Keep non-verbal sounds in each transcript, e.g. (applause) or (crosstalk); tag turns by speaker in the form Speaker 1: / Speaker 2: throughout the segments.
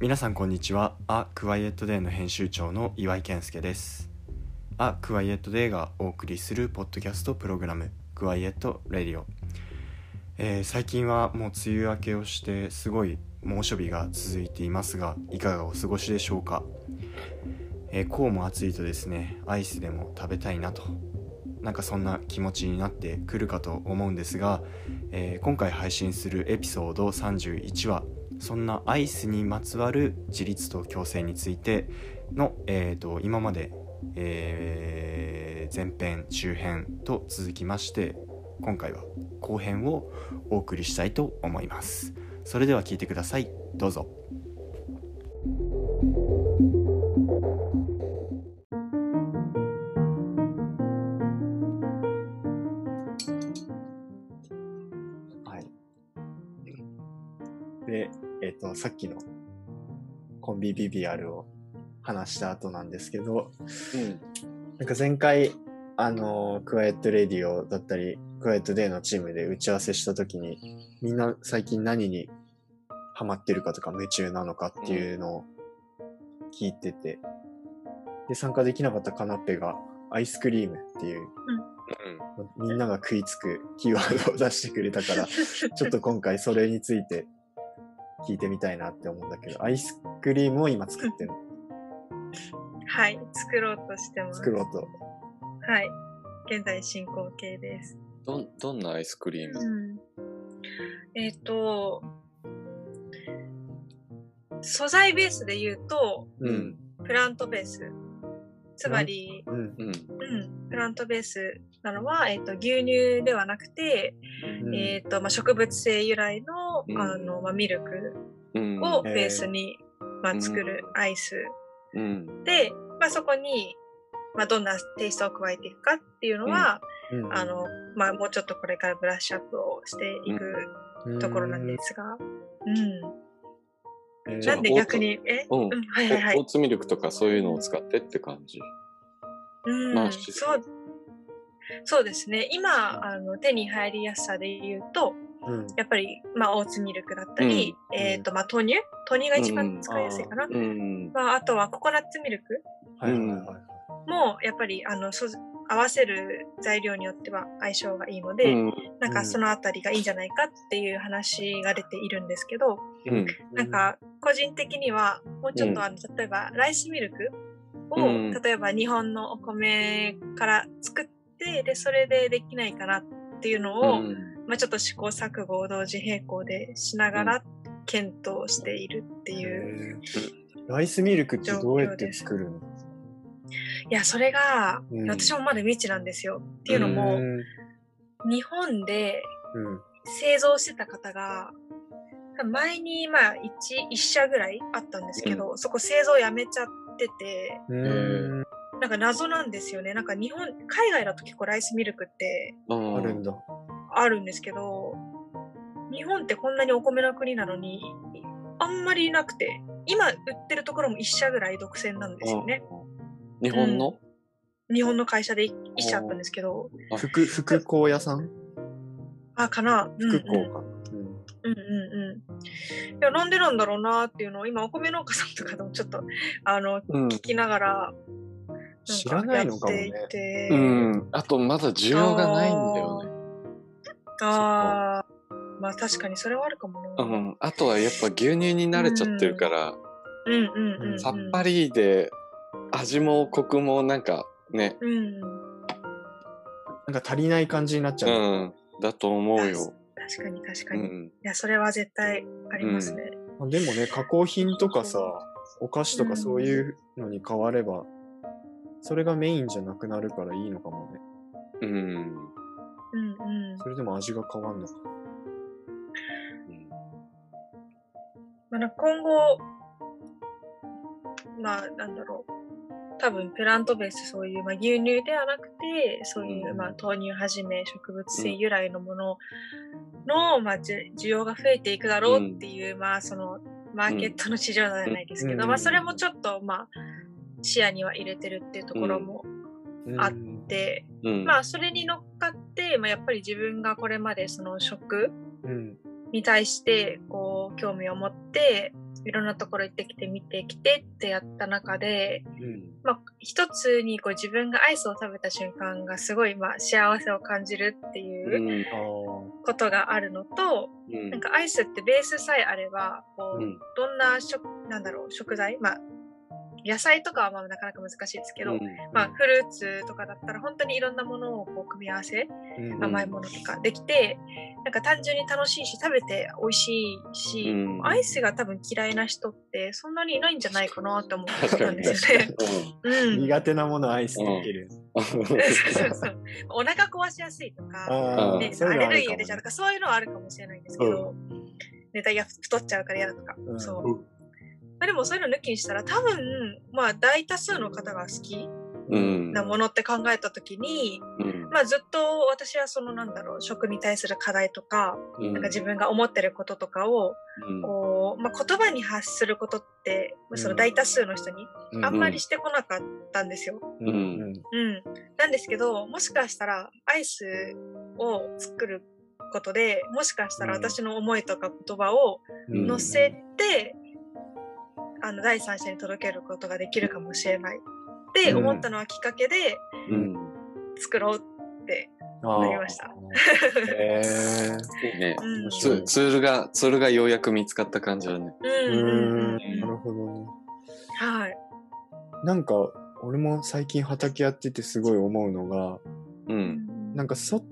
Speaker 1: 皆さんこんにちは。A Quiet Day の編集長の岩井健介です。A Quiet Day がお送りするポッドキャストプログラム Quiet Radio、えー最近はもう梅雨明けをしてすごい猛暑日が続いていますがいかがお過ごしでしょうか、えーこうも暑いとですねアイスでも食べたいなとなんかそんな気持ちになってくるかと思うんですが、えー今回配信するエピソード31話そんなアイスにまつわる自立と共生についての、えー、と今まで、えー前編中編と続きまして今回は後編をお送りしたいと思います。それでは聞いてください。どうぞ。はい。でえっ、とさっきのコンビビビアルを話した後なんですけど
Speaker 2: うん。
Speaker 1: なんか前回、あの、クワイエットレディオだったり、クワイエットデーのチームで打ち合わせしたときに、みんな最近何にハマってるかとか夢中なのかっていうのを聞いてて、で、参加できなかったカナッペがアイスクリームっていう、みんなが食いつくキーワードを出してくれたから、(laughs) ちょっと今回それについて聞いてみたいなって思うんだけど、アイスクリームを今作ってるの？
Speaker 3: はい、作ろうとしてます。
Speaker 1: 作ろうと。
Speaker 3: はい。現在進行形です。
Speaker 2: どん、どんなアイスクリーム？
Speaker 3: うん。えっ、と、素材ベースで言うと、
Speaker 1: うん。
Speaker 3: プラントベース。つまり、
Speaker 1: うん。
Speaker 2: うん。
Speaker 3: うん、プラントベースなのは、えっ、と、牛乳ではなくて、
Speaker 1: うん
Speaker 3: えっ、と、まあ、植物性由来の、
Speaker 2: うん
Speaker 3: あの、まあ、ミルク
Speaker 2: うん。
Speaker 3: をベースに、まあ、作るアイス
Speaker 2: うん。
Speaker 3: で、まあ、そこに、まあ、どんなテイストを加えていくかっていうのは、
Speaker 1: うん
Speaker 3: あの、まあ、もうちょっとこれからブラッシュアップをしていくところなんですが、うん。なんで逆に、え？
Speaker 2: うん
Speaker 3: うん、はいはいはい。
Speaker 2: オーツミルクとかそういうのを使ってって感じ。
Speaker 3: うん、
Speaker 2: まあ
Speaker 3: そう、そうですね。今、あの、手に入りやすさで言うと、
Speaker 1: うん、
Speaker 3: やっぱり、まあ、オーツミルクだったり、
Speaker 1: うん
Speaker 3: えっ、と、まあ、豆乳？豆乳が一番使いやすいかな。
Speaker 2: うん。
Speaker 3: まあ、あとはココナッツミルク
Speaker 1: はいはいはい。
Speaker 3: も、やっぱり、あの、そ合わせる材料によっては相性がいいので、
Speaker 2: うん。
Speaker 3: なんかそのあたりがいいんじゃないかっていう話が出ているんですけど、
Speaker 2: うん。
Speaker 3: なんか個人的にはもうちょっとあの、例えばライスミルクを、
Speaker 2: うん
Speaker 3: 例えば日本のお米から作って、で、それでできないかなっていうのを、まあちょっと試行錯誤を同時並行でしながら検討しているっていう。
Speaker 1: ライスミルクってどうやって作るの？
Speaker 3: いや、それが、
Speaker 1: うん
Speaker 3: 私もまだ未知なんですよ。っていうのも、
Speaker 1: うん
Speaker 3: 日本で
Speaker 1: うん
Speaker 3: 製造してた方が、前にまあ一一社ぐらいあったんですけど、そこ製造やめちゃってて、
Speaker 1: うん
Speaker 3: なんか謎なんですよね。なんか日本、海外だと結構ライスミルクって
Speaker 2: うん。
Speaker 1: あるんだ。
Speaker 3: あるんですけど、日本ってこんなにお米の国なのに、あんまりなくて、今売ってるところも一社ぐらい独占なんですよね。
Speaker 2: 日本の？
Speaker 3: 日本の会社で一一社あったんですけど、
Speaker 1: 福、福香屋さん？
Speaker 3: あ、かなうんうん
Speaker 1: 福香か。うん
Speaker 3: うんうんうん。いや、なんでなんだろうなっていうのを、今、お米農家さんとかでもちょっと、あの、
Speaker 2: うん。
Speaker 3: 聞きながら、
Speaker 1: 知らないのかもね
Speaker 2: うん。あと、まだ需要がないんだよね。
Speaker 3: ああ、まあ確かにそれはあるかもな。うん
Speaker 2: うん。あとはやっぱ牛乳に慣れちゃってるから、
Speaker 3: うんうんうん。
Speaker 2: さっぱりで、味もコクもなんかね、
Speaker 3: うん。
Speaker 1: なんか足りない感じになっちゃう。
Speaker 2: うん。だと思うよ。
Speaker 3: 確かに確かに。い
Speaker 2: うん。
Speaker 3: や、それは絶対ありますね。
Speaker 1: まあでもね、加工品とかさ、お菓子とかそういうのに変われば、それがメインじゃなくなるからいいのかもね。
Speaker 2: うん。
Speaker 3: うんうん。
Speaker 1: それでも味が変わんのか。
Speaker 3: まあ、なんか今後、まあ、なんだろう。多分、プラントベース、そういう、まあ、牛乳ではなくて、そういう、
Speaker 1: うん
Speaker 3: まあ、豆乳はじめ、植物性由来のものの、まあ、じゅ需要が増えていくだろうっていう、まあ、その、マーケットの市場じゃないですけど、
Speaker 1: うん。
Speaker 3: まあ、それもちょっと、まあ、視野には入れてるっていうところもあっ
Speaker 1: うん
Speaker 3: て、
Speaker 2: うん。
Speaker 3: まあ、それに乗っかって、まあ、やっぱり自分がこれまでその食
Speaker 1: うん。
Speaker 3: に対して、こう、興味を持って、いろんなところ行ってきて見てきてってやった中で、
Speaker 1: うん。
Speaker 3: まあ、一つにこう自分がアイスを食べた瞬間がすごいまあ幸せを感じるっていうことがあるのと、
Speaker 2: うん。
Speaker 3: なんかアイスってベースさえあればこう、
Speaker 2: うん。
Speaker 3: どんな食なんだろう食材まあ野菜とかはまあなかなか難しいですけど、
Speaker 2: うん。
Speaker 3: まあ、フルーツとかだったら本当にいろんなものをこう組み合わせ
Speaker 1: うん。
Speaker 3: 甘いものとかできて、なんか単純に楽しいし食べて美味しいし、
Speaker 2: うん。
Speaker 3: アイスが多分嫌いな人ってそんなにいないんじゃないかなって思ったんですよね。(laughs) うん、
Speaker 1: 苦手なものアイスでいける。
Speaker 3: そうそうそう。お腹壊しやすいとか、
Speaker 1: あ
Speaker 3: ね、アレルギーが出ちゃうとかそういうのはあるかもしれないんですけど、ネタが太っちゃうから嫌だとか、
Speaker 1: うん。
Speaker 3: そう。まあ、でもそういうの抜きにしたら多分まあ大多数の方が好き
Speaker 2: うん。
Speaker 3: なものって考えた時に、
Speaker 2: うん。
Speaker 3: まあずっと私はそのなんだろう食に対する課題とか、
Speaker 2: うん。
Speaker 3: なんか自分が思ってることとかを
Speaker 2: うん。
Speaker 3: こう、まあ、言葉に発することって、まあその大多数の人に
Speaker 1: うん
Speaker 3: あんまりしてこなかったんですよ。
Speaker 1: うん。うん。
Speaker 3: うん。なんですけど、もしかしたらアイスを作ることで、もしかしたら私の思いとか言葉を
Speaker 1: うん。
Speaker 3: 乗せて、あの、第三者に届けることができるかもしれないって思ったのはきっかけで
Speaker 2: うん
Speaker 3: 作ろうってなりました。(laughs)
Speaker 1: へ
Speaker 2: いいねツツールが、ツールがようやく見つかった感じだね。
Speaker 3: うん
Speaker 1: なるほどね。
Speaker 3: はい。
Speaker 1: なんか、俺も最近畑やっててすごい思うのが、
Speaker 2: うん。
Speaker 1: なんかそ、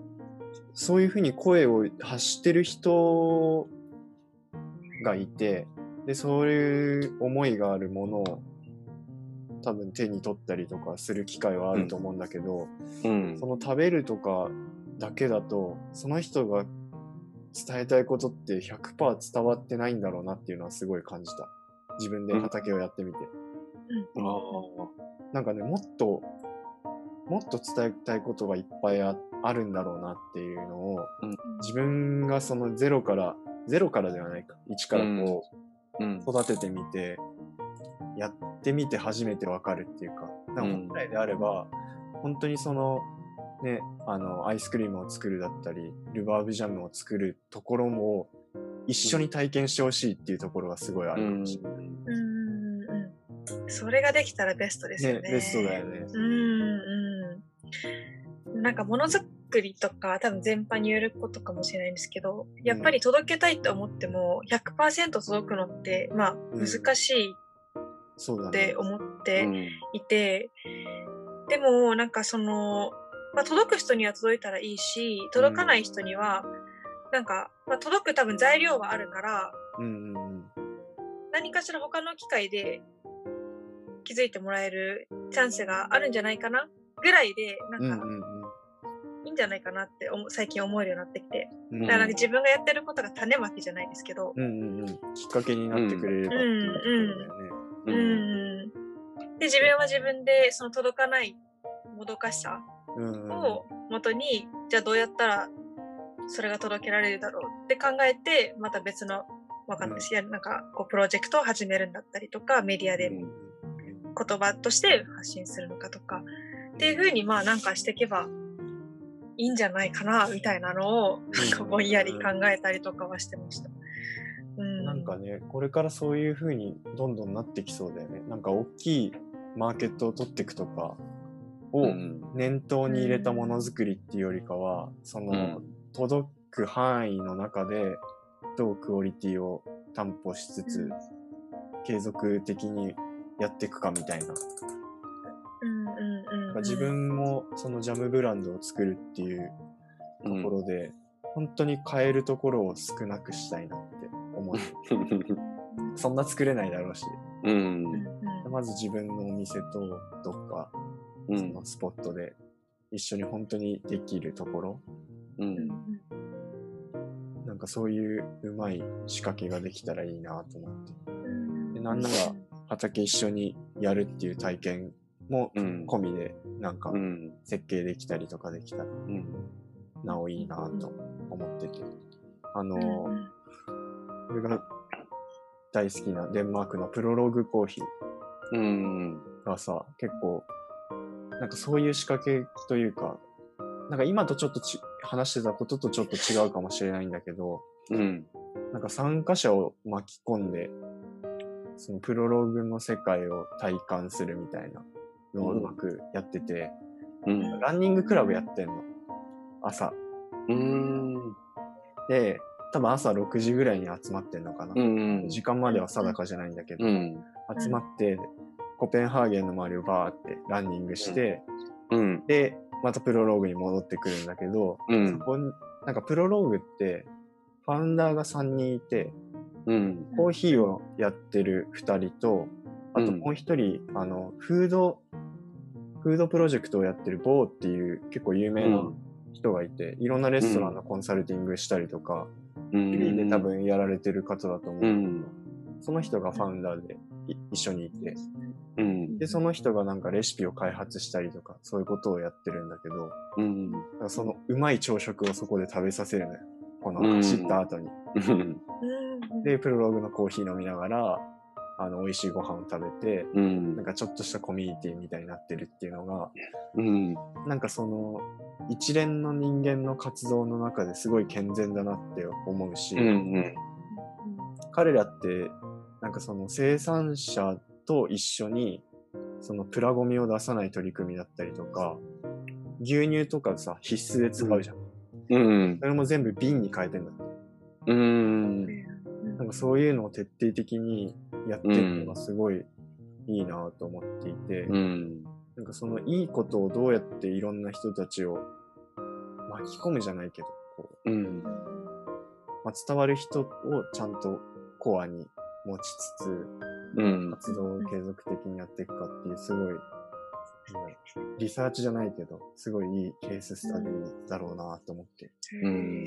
Speaker 1: そういうふうに声を発してる人がいて、で、そういう思いがあるものを多分手に取ったりとかする機会はあると思うんだけど、
Speaker 2: うん
Speaker 1: そ。の食べるとかだけだと、その人が伝えたいことって100%伝わってないんだろうなっていうのはすごい感じた。自分で畑をやってみて。
Speaker 3: うん
Speaker 2: あ
Speaker 1: なんかね、もっと、もっと伝えたいことがいっぱいああるんだろうなっていうのを、自分がそのゼロから、ゼロからではないか、一からこ。
Speaker 2: う
Speaker 1: 育ててみて、やってみて初めてわかるっていうか、か本来であれば、本当にその、ね、あの、アイスクリームを作るだったり、ルバーブジャムを作るところも、一緒に体験してほしいっていうところがすごいあるかもしれない。
Speaker 3: うんうんうんそれができたらベストですよね。
Speaker 1: ね、ベストだよね。
Speaker 3: うんうん。なんかものづくりとか多分全般に言えることかもしれないんですけど、やっぱり届けたいって思っても100%届くのって、まあ
Speaker 1: うん。
Speaker 3: 難しい
Speaker 1: そうだね。
Speaker 3: って。思って
Speaker 2: うん。
Speaker 3: いて、でもなんかその、まあ届く人には届いたらいいし、届かない人には、なんか、まあ届く多分材料はあるから、
Speaker 1: うんうんうん。
Speaker 3: 何かしら他の機会で気づいてもらえるチャンスがあるんじゃないかなぐらいで、なんか、
Speaker 1: うんうん
Speaker 3: いいんじゃないかなって最近思えるようになってきて。
Speaker 1: うん。
Speaker 3: だから自分がやってることが種まきじゃないですけど、
Speaker 1: うんうんうん。きっかけになってくれればっていうところだよね。
Speaker 3: う
Speaker 2: うん
Speaker 3: ん。で、自分は自分でその届かないもどかしさ
Speaker 1: うんうん。
Speaker 3: を元に、じゃあどうやったらそれが届けられるだろうって考えて、また別の、わかんないし、やなんかこうプロジェクトを始めるんだったりとか、メディアで
Speaker 2: うん
Speaker 3: 言葉として発信するのかとか、っていうふうにまあなんかしていけばいいんじゃないかな、みたいなのを、なんかぼんやり考えたりとかはしてました。うん。
Speaker 1: なんかね、これからそういう風にどんどんなってきそうだよね。なんか大きいマーケットを取っていくとかを
Speaker 2: うん
Speaker 1: 念頭に入れたものづくりっていうよりかは、その、届く範囲の中でどうクオリティを担保しつつ、
Speaker 3: うん
Speaker 1: 継続的にやっていくかみたいな。
Speaker 3: うんうんうんうん。
Speaker 1: 自分もそのジャムブランドを作るっていうところで、本当に変えるところを少なくしたいなって思う。そんな作れないだろうし。
Speaker 2: うん
Speaker 3: うんうん
Speaker 1: まず自分のお店とどっか
Speaker 2: うん
Speaker 1: そのスポットで一緒に本当にできるところ、
Speaker 2: うん
Speaker 3: うん
Speaker 1: なんかそういううまい仕掛けができたらいいなと思って。
Speaker 3: うん
Speaker 1: でなんなら畑一緒にやるっていう体験も
Speaker 2: うん
Speaker 1: 込みでなんか
Speaker 2: うん。
Speaker 1: 設計できたりとかできたら
Speaker 2: うん。
Speaker 1: なおいいなと思ってて。あの、
Speaker 3: うんうん。
Speaker 1: 俺が大好きなデンマークのプロローグコーヒー。
Speaker 2: うん。
Speaker 1: がさ、結構、なんかそういう仕掛けというか、なんか今とちょっとち話してたこととちょっと違うかもしれないんだけど、
Speaker 2: うん。
Speaker 1: なんか参加者を巻き込んで、そのプロローグの世界を体感するみたいなのをうまくやってて、
Speaker 2: うん。
Speaker 1: ランニングクラブやってんの。朝。
Speaker 2: うーん。
Speaker 1: で、多分朝6時ぐらいに集まってんのかな。
Speaker 2: うん。
Speaker 1: 時間までは定かじゃないんだけど、
Speaker 2: うん。
Speaker 1: 集まって、コペンハーゲンの周りをバーってランニングして、
Speaker 2: うん。
Speaker 1: で、またプロローグに戻ってくるんだけど、
Speaker 2: うん
Speaker 1: そこに、なんかプロローグって、ファウンダーが3人いて、
Speaker 2: うん。
Speaker 1: コーヒーをやってる2人と、あと
Speaker 2: うん
Speaker 1: もう1人、あの、フード、フードプロジェクトをやってるボーっていう結構有名な人がいて、いろんなレストランのコンサルティングしたりとか、
Speaker 2: うん。
Speaker 1: で多分やられてる方だと思う
Speaker 2: うん
Speaker 1: その人がファウンダーでい一緒にいて、
Speaker 2: うん。
Speaker 1: で、その人がなんかレシピを開発したりとか、そういうことをやってるんだけど、
Speaker 2: うん。
Speaker 1: だからそのうまい朝食をそこで食べさせるのよ。この
Speaker 2: うん
Speaker 1: 走った後に。
Speaker 2: うん。
Speaker 3: うん
Speaker 1: で、プロローグのコーヒー飲みながら、あの、美味しいご飯を食べて、
Speaker 2: うん
Speaker 1: なんかちょっとしたコミュニティみたいになってるっていうのが、
Speaker 2: うん。
Speaker 1: なんかその、一連の人間の活動の中ですごい健全だなって思うし、
Speaker 2: うん。
Speaker 1: 彼らって、なんかその生産者と一緒に、そのプラゴミを出さない取り組みだったりとか、牛乳とかさ、必須で使うじゃん。
Speaker 2: うん。
Speaker 1: それも全部瓶に変えてんだって。
Speaker 2: うん。
Speaker 1: なんかそういうのを徹底的にやってるのがすごいいいなと思っていて、
Speaker 2: うん。
Speaker 1: なんかそのいいことをどうやっていろんな人たちを巻き込むじゃないけど、こう
Speaker 2: うん。
Speaker 1: まあ、伝わる人をちゃんとコアに持ちつつ、
Speaker 2: うん。
Speaker 1: 活動を継続的にやっていくかっていう、すごい、リサーチじゃないけど、すごいいいケーススタディだろうなと思って、
Speaker 2: うん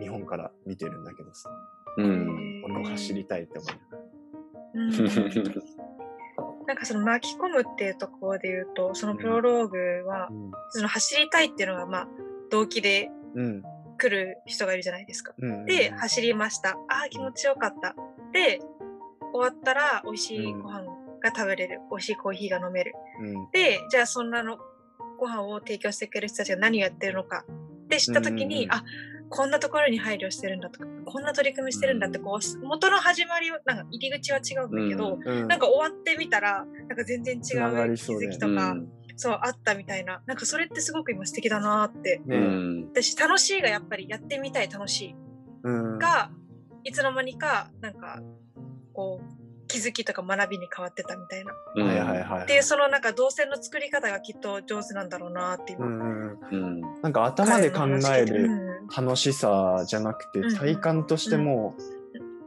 Speaker 1: 日本から見てるんだけどさ、
Speaker 2: うん。
Speaker 1: 俺も走りたいって思う。
Speaker 3: うん (laughs) なんかその巻き込むっていうところで言うと、そのプロローグは、その走りたいっていうのがまあ動機で
Speaker 1: うん。
Speaker 3: 来る人がいるじゃないですか。
Speaker 1: うん。
Speaker 3: で、走りました。ああ、気持ちよかった。で、終わったら美味しいご飯が食べれる。美味しいコーヒーが飲める。
Speaker 1: うん。
Speaker 3: で、じゃあそんなのご飯を提供してくれる人たちが何をやってるのかって知ったときに、
Speaker 1: うん
Speaker 3: あ、こんなところに配慮してるんだとか、こんな取り組みしてるんだって、こう、元の始まりは、なんか入り口は違うんだけど、
Speaker 1: うん。
Speaker 3: なんか終わってみたら、なんか全然違う気づきとか、そう、あったみたいな。なんかそれってすごく今素敵だなって。
Speaker 1: ね
Speaker 2: うん。
Speaker 3: 私、楽しいがやっぱりやってみたい楽しい
Speaker 1: うん。
Speaker 3: が、いつの間にか、なんか、こう、気づきとか学びに変わってたみたいな。
Speaker 2: うん。
Speaker 1: はいはいはい。
Speaker 3: で、そのなんか動線の作り方がきっと上手なんだろうなって今。
Speaker 1: うんうん。なんか頭で考え
Speaker 3: う
Speaker 1: る
Speaker 3: ん
Speaker 1: 楽しさじゃなくて
Speaker 3: うん、
Speaker 1: 体感としても
Speaker 3: う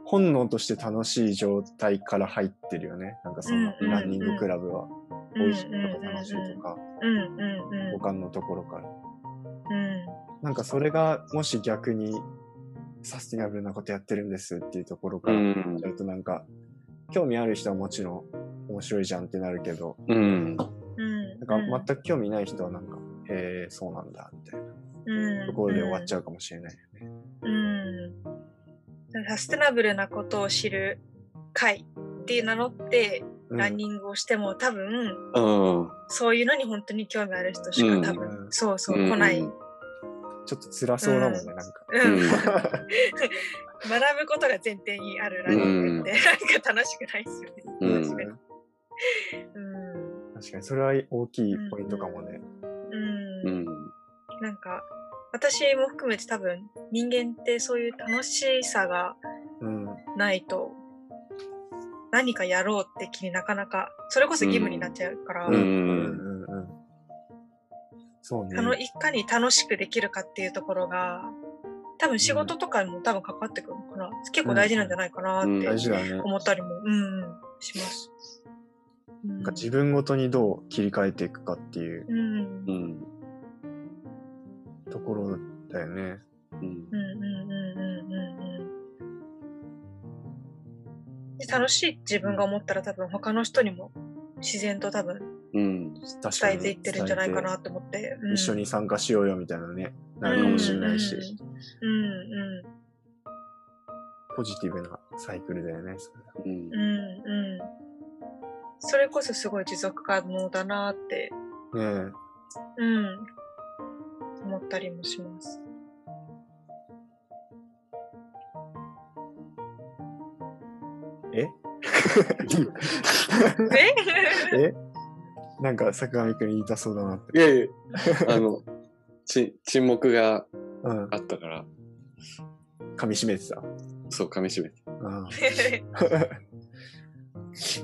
Speaker 1: 本能として楽しい状態から入ってるよね。なんかその
Speaker 3: うん
Speaker 1: ランニングクラブは。
Speaker 3: うん
Speaker 1: 美味しいとか楽しいとか、
Speaker 3: うんうんうん
Speaker 1: 五感のところから。
Speaker 3: うん
Speaker 1: なんかそれがもし逆にサスティナブルなことやってるんですっていうところから
Speaker 2: うん
Speaker 1: やるとなんか、興味ある人はもちろん面白いじゃんってなるけど、
Speaker 2: うん。
Speaker 3: うん
Speaker 1: なんか全く興味ない人はなんか、へえ、そうなんだ、みたいなところで終わっちゃうかもしれないよね。
Speaker 3: うん。サステナブルなことを知る会っていう名乗って、
Speaker 1: うん
Speaker 3: ランニングをしても多分、
Speaker 2: うん。
Speaker 3: そういうのに本当に興味ある人しか多分、
Speaker 1: うん
Speaker 3: そうそう、
Speaker 2: うん
Speaker 3: 来ない。
Speaker 2: うん
Speaker 1: ちょっと辛そうだもんね、なんか。
Speaker 3: うん
Speaker 2: うん (laughs)
Speaker 3: 学ぶことが前提にあるランニングって、なんか楽しくないですよね。
Speaker 2: うん
Speaker 3: 確かに。うん。
Speaker 1: 確かに、それは大きいポイントかもね。
Speaker 3: うん。
Speaker 2: うん。
Speaker 3: なんか、私も含めて多分、人間ってそういう楽しさが
Speaker 1: うん。
Speaker 3: ないと、何かやろうって気になかなか、それこそ義務になっちゃうから、
Speaker 2: うん
Speaker 1: うんうん。そうね
Speaker 3: あ。の、いかに楽しくできるかっていうところが、多分仕事とかにも多分関わってくるのかな。結構大事なんじゃないかな
Speaker 2: うん
Speaker 3: って。思ったりも、うん、うん、します。うん
Speaker 1: なんか自分ごとにどう切り替えていくかっていう
Speaker 3: うん、うん、
Speaker 2: うん。
Speaker 1: ところだよね。
Speaker 2: うん。
Speaker 3: うん、うん、うん、うん。で楽しい自分が思ったら多分他の人にも自然と多分。伝えていってるんじゃないかなと思って。うん
Speaker 1: 一緒に参加しようよみたいなね、なるかもしれないし、
Speaker 3: うん、うん、
Speaker 1: ポジティブなサイクルだよね、それは。
Speaker 2: うん
Speaker 3: うん、うん。それこそすごい持続可能だなって、
Speaker 1: ね
Speaker 3: うん、思ったりもします。
Speaker 1: え。(laughs) え？
Speaker 3: え？(laughs)
Speaker 1: え？なんか坂上くん言いたそうだなって。
Speaker 2: いやいや、あの、ち、沈黙が
Speaker 1: うん。
Speaker 2: あったから、
Speaker 1: 噛み締めてた？
Speaker 2: そう、噛み締めて。
Speaker 1: うん。(laughs)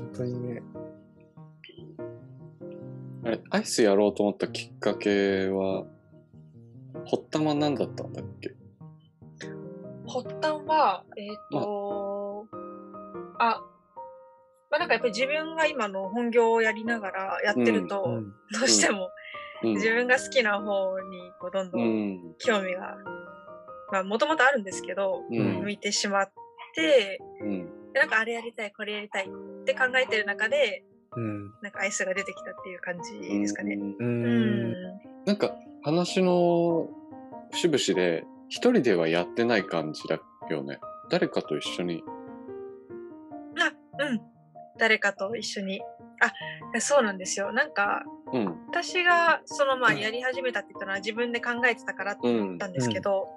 Speaker 1: 本当にね。
Speaker 2: あれ、アイスやろうと思ったきっかけは、発端は何だったんだっけ？
Speaker 3: 発端は、えっ、と、あ、まあなんかやっぱり自分が今の本業をやりながらやってると、
Speaker 1: うん。
Speaker 3: どうしても
Speaker 2: うん。
Speaker 3: 自分が好きな方にこうどんど
Speaker 2: うんん。
Speaker 3: 興味が、まあもともとあるんですけど、
Speaker 2: うん
Speaker 3: 向いてしまって、
Speaker 2: うん。
Speaker 3: でなんかあれやりたい、これやりたいって考えてる中で、
Speaker 1: うん。
Speaker 3: なんかアイスが出てきたっていう感じですかね。
Speaker 2: う
Speaker 3: ん。
Speaker 2: なんか、話の節々で、一人ではやってない感じだよね。誰かと一緒に。
Speaker 3: あ、うん。誰かと一緒に。あ、そうなんですよ。なんか、
Speaker 2: うん。
Speaker 3: 私がそのまあやり始めたって言ったのは自分で考えてたからって言ったんですけど、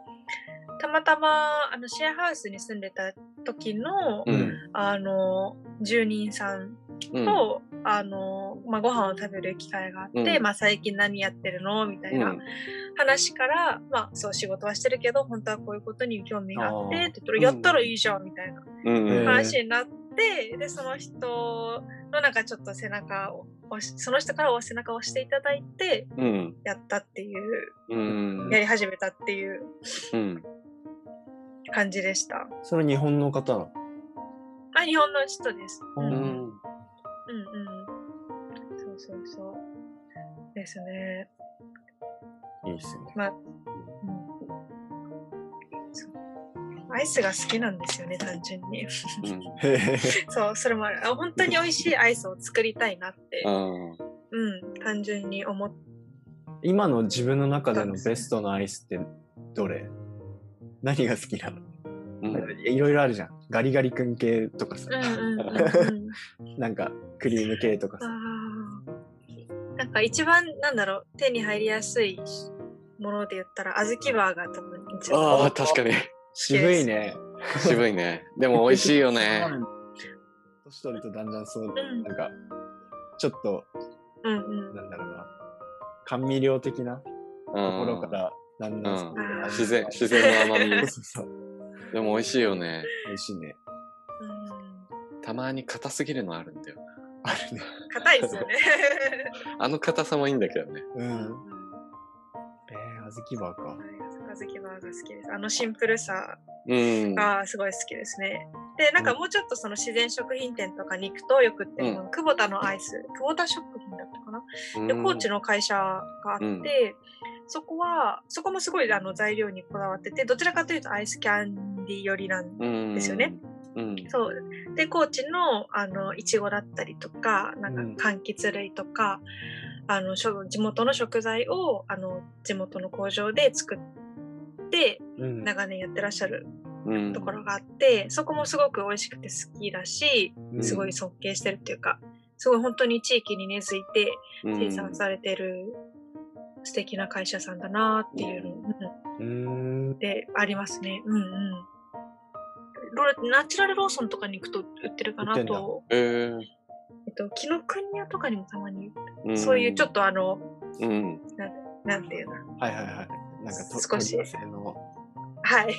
Speaker 3: たまたまあのシェアハウスに住んでた時の、
Speaker 2: うん。
Speaker 3: あの住人さん
Speaker 2: うん。
Speaker 3: と、あの、まあ、ご飯を食べる機会があって、
Speaker 2: うん
Speaker 3: まあ最近何やってるの？みたいうなん話から、まあそう仕事はしてるけど本当はこういうことに興味があってって言ったら、やったらいいじゃんみたいな話になって、でその人のなんかちょっと背中を押しその人から背中を押していただいて
Speaker 2: うん。
Speaker 3: やったっていう
Speaker 2: うん。
Speaker 3: やり始めたっていう
Speaker 2: うん。
Speaker 3: 感じでした。
Speaker 1: それ日本の方
Speaker 3: あ、日本の人です。
Speaker 1: う
Speaker 3: うんん、うん、
Speaker 2: うん。
Speaker 3: うん。そうそうそう。ですね。
Speaker 1: いいっすね。
Speaker 3: まあ、アイスが好きなんですよね、単純に。そう、それもある。あ本当に美味しいアイスを作りたいなって、
Speaker 2: うん。
Speaker 3: うん、単純に思っ
Speaker 1: 今の自分の中でのベストのアイスってどれ？何が好きなの？
Speaker 2: うん。
Speaker 1: いろいろあるじゃん。ガリガリ君系とかさ、
Speaker 3: うんうんうんうん。(laughs)
Speaker 1: なんかクリーム系とか
Speaker 3: あ
Speaker 1: さ。
Speaker 3: ーなんか一番、なんだろう、手に入りやすいもので言ったら、小豆バーが多分一番。
Speaker 2: ああ、確かに。
Speaker 1: 渋いね。
Speaker 2: 渋いね。でも美味しいよね。
Speaker 1: 年取るとだんだんそう、
Speaker 3: ん
Speaker 1: なんか、ちょっと、
Speaker 3: うんうん。
Speaker 1: なんだろうな、甘味料的な
Speaker 2: う
Speaker 1: ところか
Speaker 2: ん。
Speaker 1: ら、だんだん
Speaker 2: うん自然、自然の甘み。(laughs)
Speaker 1: そうそう。
Speaker 2: でも美味しいよね。
Speaker 1: 美味しいね。
Speaker 3: うん
Speaker 2: たまに硬すぎるのあるんだよな。
Speaker 1: あるね。
Speaker 3: 硬いですよね。(laughs)
Speaker 2: あの硬さもいいんだけどね。
Speaker 1: うん。え
Speaker 3: うん
Speaker 1: ー、小豆バーか。
Speaker 3: はい小豆バーが好きです。あのシンプルさ
Speaker 2: うん。
Speaker 3: がすごい好きですね。で、なんかもうちょっとその自然食品店とかに行くとよくって、
Speaker 2: うん
Speaker 3: あの久保田のアイス、久保田食品だったかな？で、
Speaker 2: うん
Speaker 3: 高知の会社があって、
Speaker 2: うん
Speaker 3: そこは、そこもすごいあの材料にこだわってて、どちらかというとアイスキャンディ寄りなん
Speaker 2: うん。
Speaker 3: ですよね。
Speaker 2: うん。
Speaker 3: そう。で、高知の、あの、いちごだったりとか、なんか、柑橘類とか、あの、しょ地元の食材を、あの、地元の工場で作って、
Speaker 1: うん。
Speaker 3: 長年やってらっしゃる
Speaker 2: うん。
Speaker 3: ところがあって、そこもすごく美味しくて好きだし、
Speaker 1: うん
Speaker 3: すごい尊敬してるっていうか、すごい本当に地域に根付いて
Speaker 2: うん
Speaker 3: 生産されてる素敵な会社さんだなっていうの、
Speaker 1: うーん。
Speaker 3: でありますね。うんうん。ロナチュラルローソンとかに行くと売ってるかなと、
Speaker 2: えー
Speaker 3: えっと、紀ノ国屋とかにもたまに、
Speaker 2: うん
Speaker 3: そういうちょっとあの、
Speaker 2: うん。
Speaker 3: なんていうの、
Speaker 1: はいはいはい。なんかと、
Speaker 3: 少し。はい。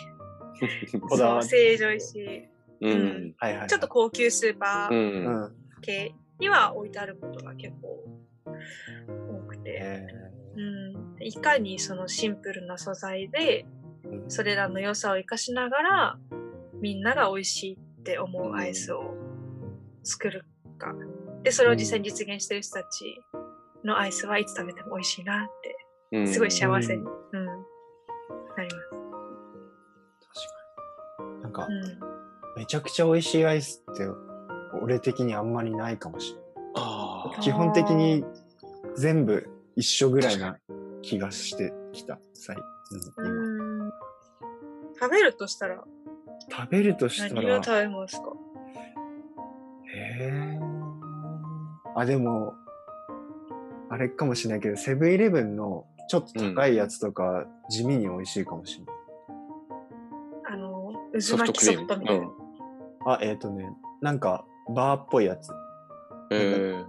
Speaker 3: (laughs)
Speaker 1: こだわ
Speaker 3: そう、成城石
Speaker 2: う
Speaker 3: うん。
Speaker 2: ん。
Speaker 1: はいはい。
Speaker 3: ちょっと高級スーパ
Speaker 2: う。
Speaker 3: ー。系には置いてあることが結構多くて、
Speaker 1: え
Speaker 3: うん、いかにそのシンプルな素材でそれらの良さを生かしながらみんなが美味しいって思うアイスを作るか。でそれを実際に実現してる人たちのアイスはいつ食べても美味しいなって。すごい幸せ。に、うん
Speaker 1: かめちゃくちゃ美味しいアイスって、俺的にあんまりないかもしれ
Speaker 2: あ
Speaker 1: ない。基本的に全部一緒ぐらいな気がしてきた、最うん今
Speaker 3: うん食べるとしたら？
Speaker 1: 食べるとしたら
Speaker 3: 何を、食べますか？
Speaker 1: へえ。あ、でも、あれかもしれないけど、セブンイレブンのちょっと高いやつとか、地味に美味しいかもしれない。
Speaker 3: 渦
Speaker 2: ソフト
Speaker 3: 巻きソ
Speaker 2: クリーム。
Speaker 3: フトみたいな、
Speaker 1: あ、えっ、とね、なんか、バーっぽいやつ。
Speaker 2: え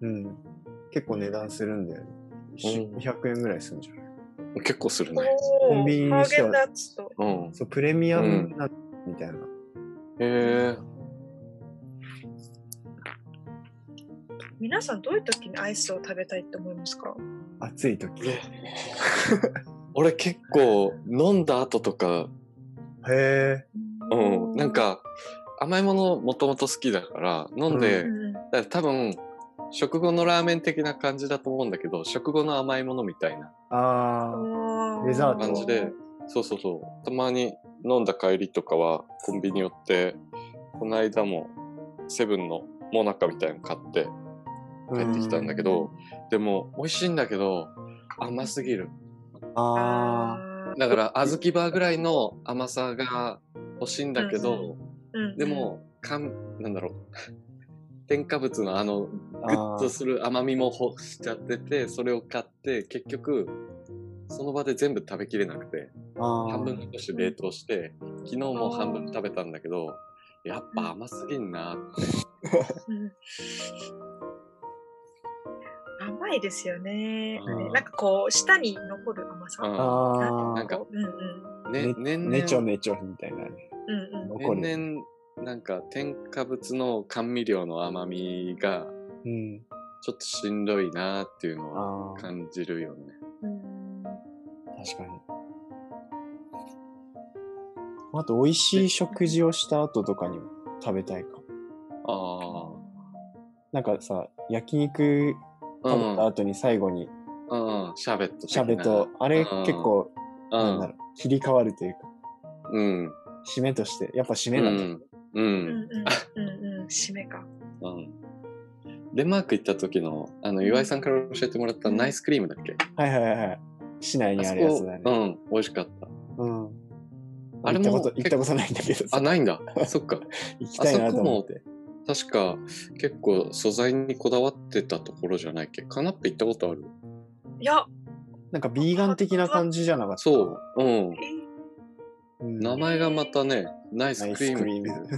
Speaker 1: うん。結構値段するんだよね。
Speaker 2: うん
Speaker 1: 100円ぐらいするんじゃない？
Speaker 2: ー、結構するね。
Speaker 1: コンビニにしては。
Speaker 2: うん。
Speaker 1: そう、プレミアムな、みたいな。
Speaker 2: え
Speaker 3: 皆さんどういう時にアイスを食べたいって思いますか？
Speaker 1: 暑い時。へ
Speaker 2: 俺結構飲んだ後とか、
Speaker 1: え。
Speaker 2: うん、なん、か甘いものもともと好きだから飲んで、
Speaker 3: うん。
Speaker 2: だから多分食後のラーメン的な感じだと思うんだけど食後の甘いものみたいな
Speaker 1: ああ。デザート。
Speaker 2: 感じでそうそうそう。たまに飲んだ帰りとかはコンビニ寄ってこの間もセブンのモナカみたいなの買って帰ってきたんだけど、でも美味しいんだけど甘すぎる。
Speaker 1: ああ。
Speaker 2: だから小豆バーぐらいの甘さが欲しいんだけど、
Speaker 3: うん
Speaker 2: で、もかんなんだろう。(laughs) 添加物のあのグッとする甘みも欲しちゃっててそれを買って結局その場で全部食べきれなくて半分残して冷凍して昨日も半分食べたんだけどやっぱ甘すぎんなって。
Speaker 3: うん甘いですよね。なんかこう、舌に残る甘さ。
Speaker 1: ああ。
Speaker 2: なんか
Speaker 3: うんうん。
Speaker 2: ね年
Speaker 1: ねちょ
Speaker 2: 々
Speaker 1: ねちょみたいなね。
Speaker 3: うんうん。
Speaker 2: 年々なんか添加物の甘味料の甘みが
Speaker 1: うん。
Speaker 2: ちょっとしんどいなっていうのは
Speaker 1: ああ。
Speaker 2: 感じるよね。
Speaker 3: うん
Speaker 1: 確かに。あと、美味しい食事をした後とかにも食べたいかも。
Speaker 2: あ
Speaker 1: なんかさ、焼肉
Speaker 2: あ。
Speaker 1: 食べた後に最後に
Speaker 2: うん、シャーベット。
Speaker 1: シャベと、あれ
Speaker 2: うん
Speaker 1: 結構、なんだろう、切り替わるというか、
Speaker 2: うん。
Speaker 1: 締めとして、やっぱ締めなんだ。
Speaker 2: うん。う
Speaker 3: うん
Speaker 2: ん。
Speaker 3: うんうん。締めか。
Speaker 2: うん。デンマーク行った時の、あの、岩井さんから教えてもらったナイスクリームだっけ？
Speaker 1: はいはいはいはい。市内にあるやつだね。
Speaker 2: うん、美味しかった。
Speaker 1: うん。
Speaker 2: あれも
Speaker 1: 行ったこと、
Speaker 2: 結構
Speaker 1: 行ったことないんだけどさ
Speaker 2: あ、ないんだ。そっか。(laughs)
Speaker 1: 行きたいなと思って。
Speaker 2: 確か、結構素材にこだわってたところじゃないっけ？カナッペ行ったことある？
Speaker 3: いや、
Speaker 1: なんかビーガン的な感じじゃなかった？
Speaker 2: そう。うん。
Speaker 3: え
Speaker 1: うん。
Speaker 2: 名前がまたね、ナイ
Speaker 1: ナイ
Speaker 2: スクリーム
Speaker 1: リー。ム。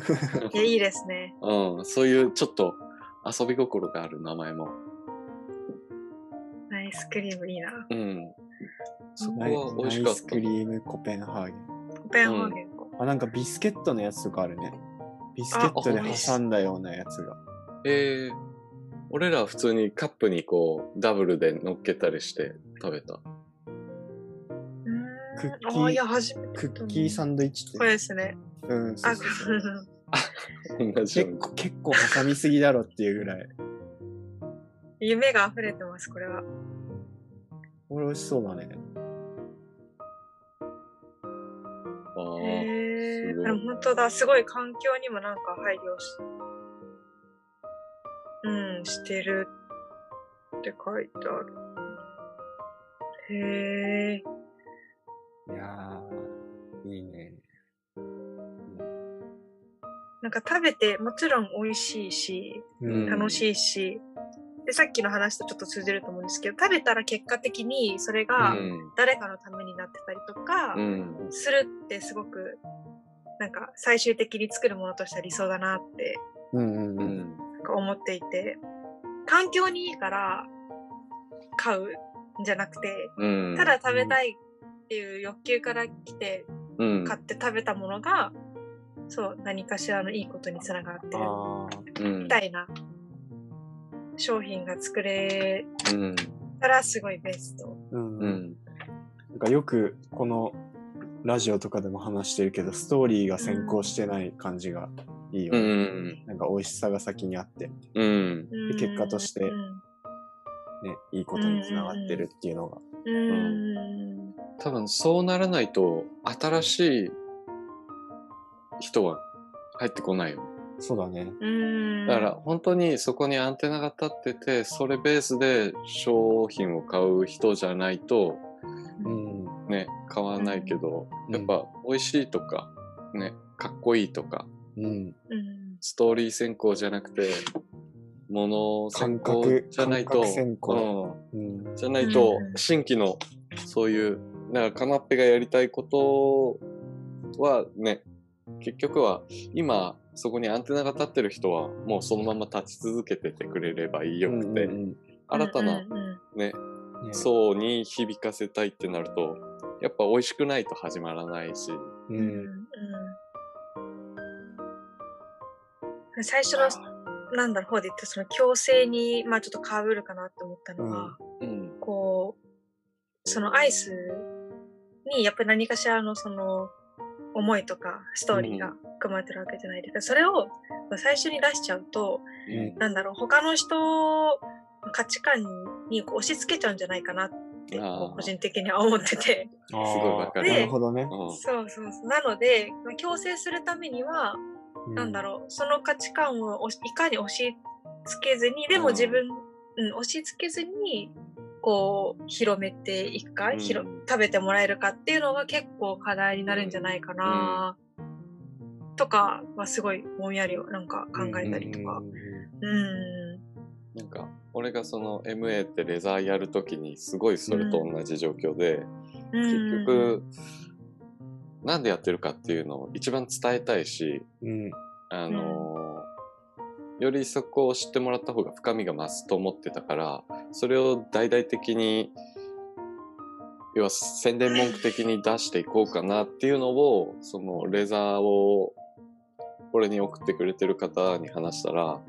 Speaker 3: いや、いいですね。
Speaker 2: うん。そういうちょっと遊び心がある名前も。
Speaker 3: ナイスクリームいいな。
Speaker 2: うん。そこ
Speaker 1: ナイ
Speaker 2: は美味しかった
Speaker 1: ナイスク。リームコペンハーゲン。
Speaker 3: コペンハーゲンか。
Speaker 1: あ、なんかビスケットのやつとかあるね。ビスケットで挟んだようなやつが。
Speaker 2: えー、俺らは普通にカップにこうダブルで乗っけたりして食べた。
Speaker 3: うーん
Speaker 1: クッキー
Speaker 3: あ、いや、初めて。
Speaker 1: クッキーサンドイッチって。
Speaker 3: これですね。
Speaker 1: うん、そう
Speaker 3: あ、
Speaker 1: そうそう
Speaker 2: 同じように。
Speaker 1: 結構、結構挟みすぎだろっていうぐらい。
Speaker 3: 夢が溢れてます、これは。
Speaker 1: これ美味しそうだね。
Speaker 2: あー
Speaker 3: へえ。
Speaker 2: すごい
Speaker 3: でも本当だ、すごい環境にもなんか配慮し、うん、してるって書いてある。へえ。
Speaker 1: いやー、いいね。
Speaker 3: なんか食べてもちろん美味しいし、
Speaker 2: うん
Speaker 3: 楽しいし、で、さっきの話とちょっと通じると思うんですけど、食べたら結果的にそれが
Speaker 2: うん
Speaker 3: 誰かのためになってたりとか、
Speaker 2: うん。
Speaker 3: するってすごく、なんか最終的に作るものとしては理想だなって
Speaker 1: うんうんうん。
Speaker 2: うん。
Speaker 3: なんか思っていて、環境にいいから買うんじゃなくて、
Speaker 2: うん。
Speaker 3: ただ食べたいっていう欲求から来て
Speaker 2: うん。
Speaker 3: 買って食べたものが、そう、何かしらのいいことにつながってるみたいな商品が作れ
Speaker 2: うん。
Speaker 3: たらすごいベスト。
Speaker 1: ー、うん。
Speaker 2: う
Speaker 1: うん。
Speaker 2: ん。
Speaker 1: なんかよくこのラジオとかでも話してるけど、ストーリーが先行してない感じがいいよ
Speaker 2: う
Speaker 1: ね。
Speaker 2: ん。
Speaker 1: なんか美味しさが先にあって、
Speaker 2: うん。
Speaker 3: うん
Speaker 1: 結果として
Speaker 3: うん
Speaker 1: ね、いいことにつながってるっていうのが。
Speaker 3: うん
Speaker 2: 多分そうならないと新しい人は入ってこないよね。
Speaker 1: そうだね。
Speaker 3: うん
Speaker 2: だから本当にそこにアンテナが立ってて、それベースで商品を買う人じゃないと
Speaker 1: うん。
Speaker 2: ね、買わないけど、
Speaker 1: うん。
Speaker 2: やっぱ美味しいとか、ね、かっこいいとか、
Speaker 1: うん。
Speaker 3: うん
Speaker 2: ストーリー先行じゃなくて、もの先行
Speaker 1: 感覚
Speaker 2: じゃないと、うん。
Speaker 1: うん。
Speaker 2: じゃないと
Speaker 3: うん、
Speaker 2: 新規の、そういう、だから、カナッペがやりたいことはね、結局は今そこにアンテナが立ってる人はもうそのまま立ち続けててくれればいいよくて、
Speaker 1: うんうん
Speaker 2: 新たな
Speaker 3: うんうんうん。
Speaker 2: ね、
Speaker 1: うんね。
Speaker 2: 層に響かせたいってなるとやっぱ美味しくないと始まらないし、
Speaker 1: う
Speaker 3: うん。んうん。最初のなんだろう方で言ったその強制にまあちょっとかぶるかなって思ったのは、
Speaker 2: うん。
Speaker 3: こうそのアイスにやっぱり何かしらのその思いとかストーリーが含まれてるわけじゃないですか、それを最初に出しちゃうと
Speaker 1: うん。
Speaker 3: なんだろう他の人の価値観にこう押し付けちゃうんじゃないかなって
Speaker 2: あー。
Speaker 3: こう個人的には思ってて。
Speaker 1: すご
Speaker 2: すごいわかる。
Speaker 1: なるほどね。
Speaker 2: うん。
Speaker 3: そうそうそう。なのでまあ強制するためにはなんだろう、その価値観をいかに押し付けずに、でも自分、うん、押し付けずに、こう、広めていくか、
Speaker 2: うん。
Speaker 3: 食べてもらえるかっていうのが結構課題になるんじゃないかな、とかはすごいぼんやりなんか考えたりとか。うん。
Speaker 2: なんか俺がその MA ってレザーやるときにすごいそれと同じ状況で、結局なんでやってるかっていうのを一番伝えたいし、
Speaker 1: うん。
Speaker 2: あのーよりそこを知ってもらった方が深みが増すと思ってたから、それを大々的に、要は宣伝文句的に出していこうかなっていうのを、そのレザーを俺に送ってくれてる方に話したら、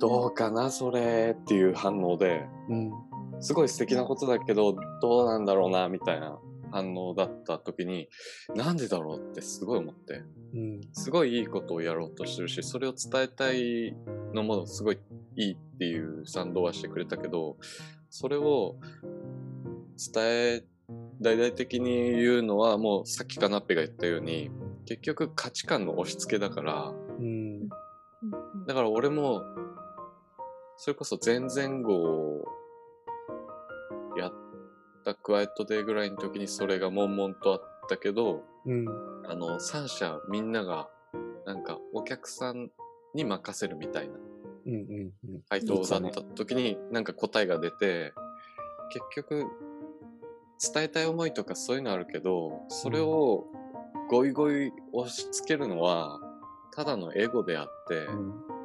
Speaker 2: どうかなそれっていう反応で、
Speaker 1: うん。
Speaker 2: すごい素敵なことだけど、どうなんだろうなみたいな反応だった時に、なんでだろうってすごい思って。
Speaker 1: うん。
Speaker 2: すごいいいことをやろうとしてるし、それを伝えたいのもすごいいいっていう賛同はしてくれたけど、それを伝え、大々的に言うのはもうさっきかなっぺが言ったように、結局価値観の押し付けだから、
Speaker 1: うん。
Speaker 2: だから俺も、それこそ前々後をやったクワイエットデーぐらいの時にそれが悶々とあったけど、
Speaker 1: うん。
Speaker 2: あの、三社みんなが、なんかお客さんに任せるみたいな。
Speaker 1: うんうんうん。
Speaker 2: 回答だった時になんか答えが出て、結局、伝えたい思いとかそういうのあるけど、それをゴイゴイ押し付けるのは、ただのエゴであって、
Speaker 1: うん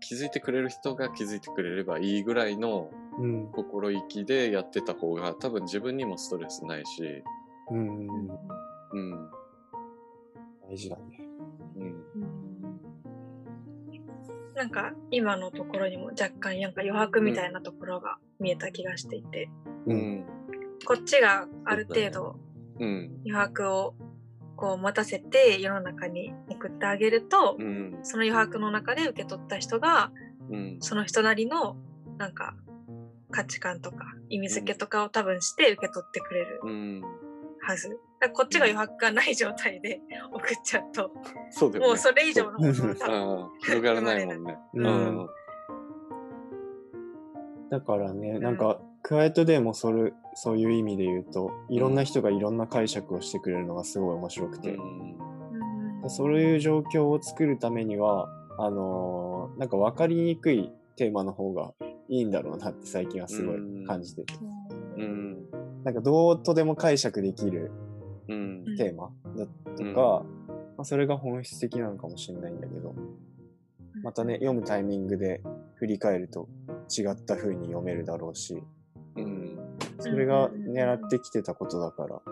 Speaker 2: 気づいてくれる人が気づいてくれればいいぐらいの
Speaker 1: うん。
Speaker 2: 心意気でやってた方が多分自分にもストレスないし、
Speaker 1: うんうん
Speaker 2: うん、
Speaker 1: 大事だね。
Speaker 2: うん、
Speaker 3: なんか今のところにも若干なんか余白みたいなところが見えた気がしていて、
Speaker 2: う
Speaker 1: うん。
Speaker 2: ん、
Speaker 3: こっちがある程度
Speaker 2: うん、
Speaker 3: 余白をこう持たせて世の中に送ってあげると、
Speaker 2: うん、
Speaker 3: その余白の中で受け取った人が
Speaker 2: うん、
Speaker 3: その人なりのなんか価値観とか意味付けとかを多分して受け取ってくれる
Speaker 2: うん。
Speaker 3: はず。こっちが余白がない状態で (laughs) 送っちゃうと、
Speaker 2: そうね。
Speaker 3: もうそれ以上のものは多分
Speaker 2: ああ広がらないもんね。
Speaker 1: うん
Speaker 2: うん。
Speaker 1: だからね、なんか、クワイエットデーもそれそういう意味で言うと、いろんな人がいろんな解釈をしてくれるのがすごい面白くて、
Speaker 3: うん。
Speaker 1: そういう状況を作るためには、あのーなんか分かりにくいテーマの方がいいんだろうなって最近はすごい感じてて、
Speaker 2: うん。
Speaker 1: なんかどうとでも解釈できる
Speaker 2: うん。
Speaker 1: テーマだとか、
Speaker 2: うん。
Speaker 1: まあ、それが本質的なのかもしれないんだけど、またね、読むタイミングで振り返ると違った風に読めるだろうし、
Speaker 2: うん。
Speaker 1: それが狙ってきてたことだから。だか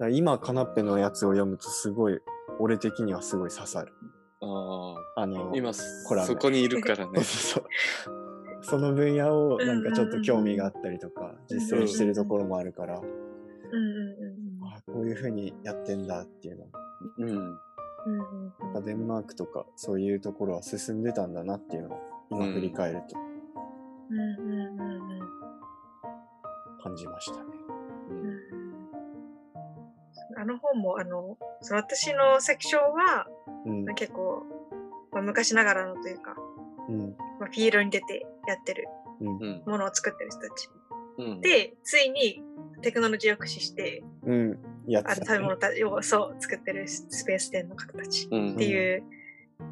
Speaker 1: ら今、カナッペのやつを読むとすごい、俺的にはすごい刺さる。
Speaker 2: ああ。
Speaker 1: あの、
Speaker 2: 今、そこにいるからね
Speaker 1: そう。(laughs) そうそう。その分野をなんかちょっと興味があったりとか、実践してるところもあるから、
Speaker 3: うんうんうん
Speaker 1: あこういう風にやってんだっていうの。
Speaker 2: うん。
Speaker 3: うんうんうん
Speaker 1: やっぱデンマークとかそういうところは進んでたんだなっていうのを今振り返ると
Speaker 3: うんうんうんうん
Speaker 1: 感じましたね。
Speaker 3: あの本も、あの、その私のセクションは、
Speaker 1: うん。
Speaker 3: 結構、まあ、昔ながらのというか、
Speaker 1: うん。
Speaker 3: まあ、フィールドに出てやってる
Speaker 1: うん。
Speaker 2: うん。
Speaker 3: ものを作ってる人たち。
Speaker 2: うん。
Speaker 3: で、ついにテクノロジーを駆使して、
Speaker 1: うん。や
Speaker 3: あ
Speaker 1: つだね
Speaker 3: の食べ物たをそう作ってるスペース店の方たち
Speaker 2: うん
Speaker 3: っていう、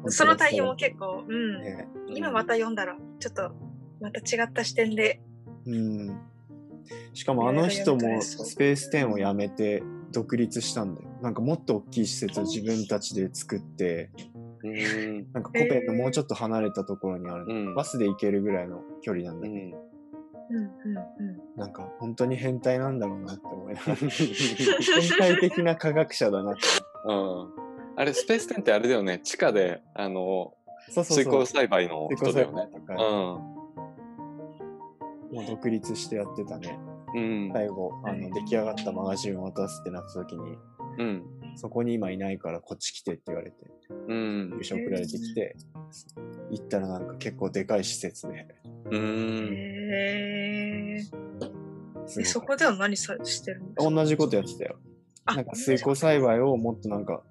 Speaker 3: その対応も結構、うん、
Speaker 1: ね
Speaker 3: 今また読んだら、ちょっとまた違った視点で
Speaker 1: うん。しかもあの人もスペース10を辞めて独立したんだよ。なんかもっと大きい施設を自分たちで作って、
Speaker 2: うん。
Speaker 1: なんかコペンのもうちょっと離れたところにあるの、
Speaker 2: うん
Speaker 1: バスで行けるぐらいの距離なんだけど、
Speaker 2: うん。
Speaker 3: うんうん
Speaker 1: なんか本当に変態なんだろうなって思いながら、(laughs) 変態的な科学者だなって。
Speaker 2: うん。あれ、スペーステンってあれだよね。地下で、あの、
Speaker 1: そうそうそう。
Speaker 2: 水耕栽培の人だよね。
Speaker 1: とか、
Speaker 2: う
Speaker 1: もう独立してやってたね。
Speaker 2: ん。うん。
Speaker 1: 最後、あの、出来上がったマガジンを渡すってなった時に、
Speaker 2: うん。
Speaker 1: そこに今いないからこっち来てって言われて、
Speaker 2: うん
Speaker 1: 優。勝送られてきて、行ったらなんか結構でかい施設で、
Speaker 2: う
Speaker 3: うん。
Speaker 2: ん。
Speaker 3: へえ。そこでは何さしてるんですか？
Speaker 1: 同じことやってたよ。
Speaker 3: あ
Speaker 1: なんか水耕栽培をもっとなんか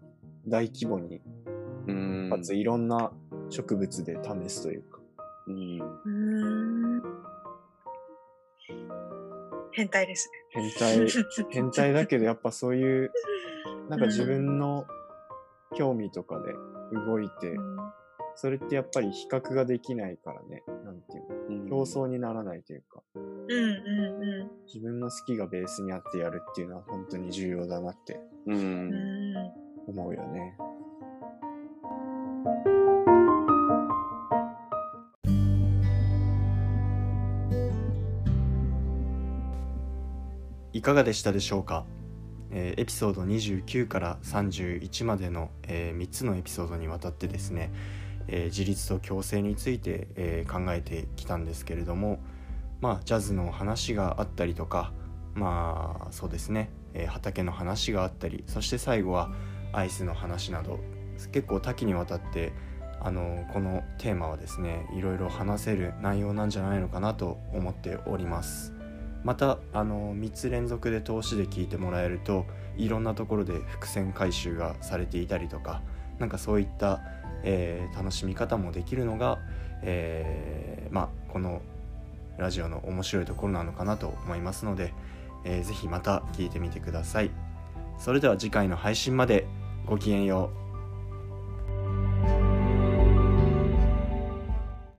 Speaker 1: 大規模に、
Speaker 2: うん。
Speaker 1: かついろんな植物で試すというか。
Speaker 3: 変態です
Speaker 1: 変態、
Speaker 3: ね。(laughs)
Speaker 1: 変態だけどやっぱそういう、なんか自分の興味とかで動いて、それってやっぱり比較ができないからね、なんていうの、競争にならないというか、
Speaker 3: うんうんう
Speaker 1: 自分の好きがベースにあってやるっていうのは本当に重要だなって
Speaker 2: う。
Speaker 3: ん。うんん。
Speaker 1: 思うよね。いかがでしたでしょうか、えーエピソード29から31までの、え3つのエピソードにわたってですね、えー自立と共生について、え考えてきたんですけれどもまあジャズの話があったりとかまあそうですね、え畑の話があったりそして最後はアイスの話など結構多岐にわたってあのこのテーマはですねいろいろ話せる内容なんじゃないのかなと思っております。またあの3つ連続で通しで聞いてもらえるといろんなところで伏線回収がされていたりとかなんかそういった、えー楽しみ方もできるのが、えーまあこのラジオの面白いところなのかなと思いますので、えーぜひまた聞いてみてください。それでは次回の配信までごきげんよう。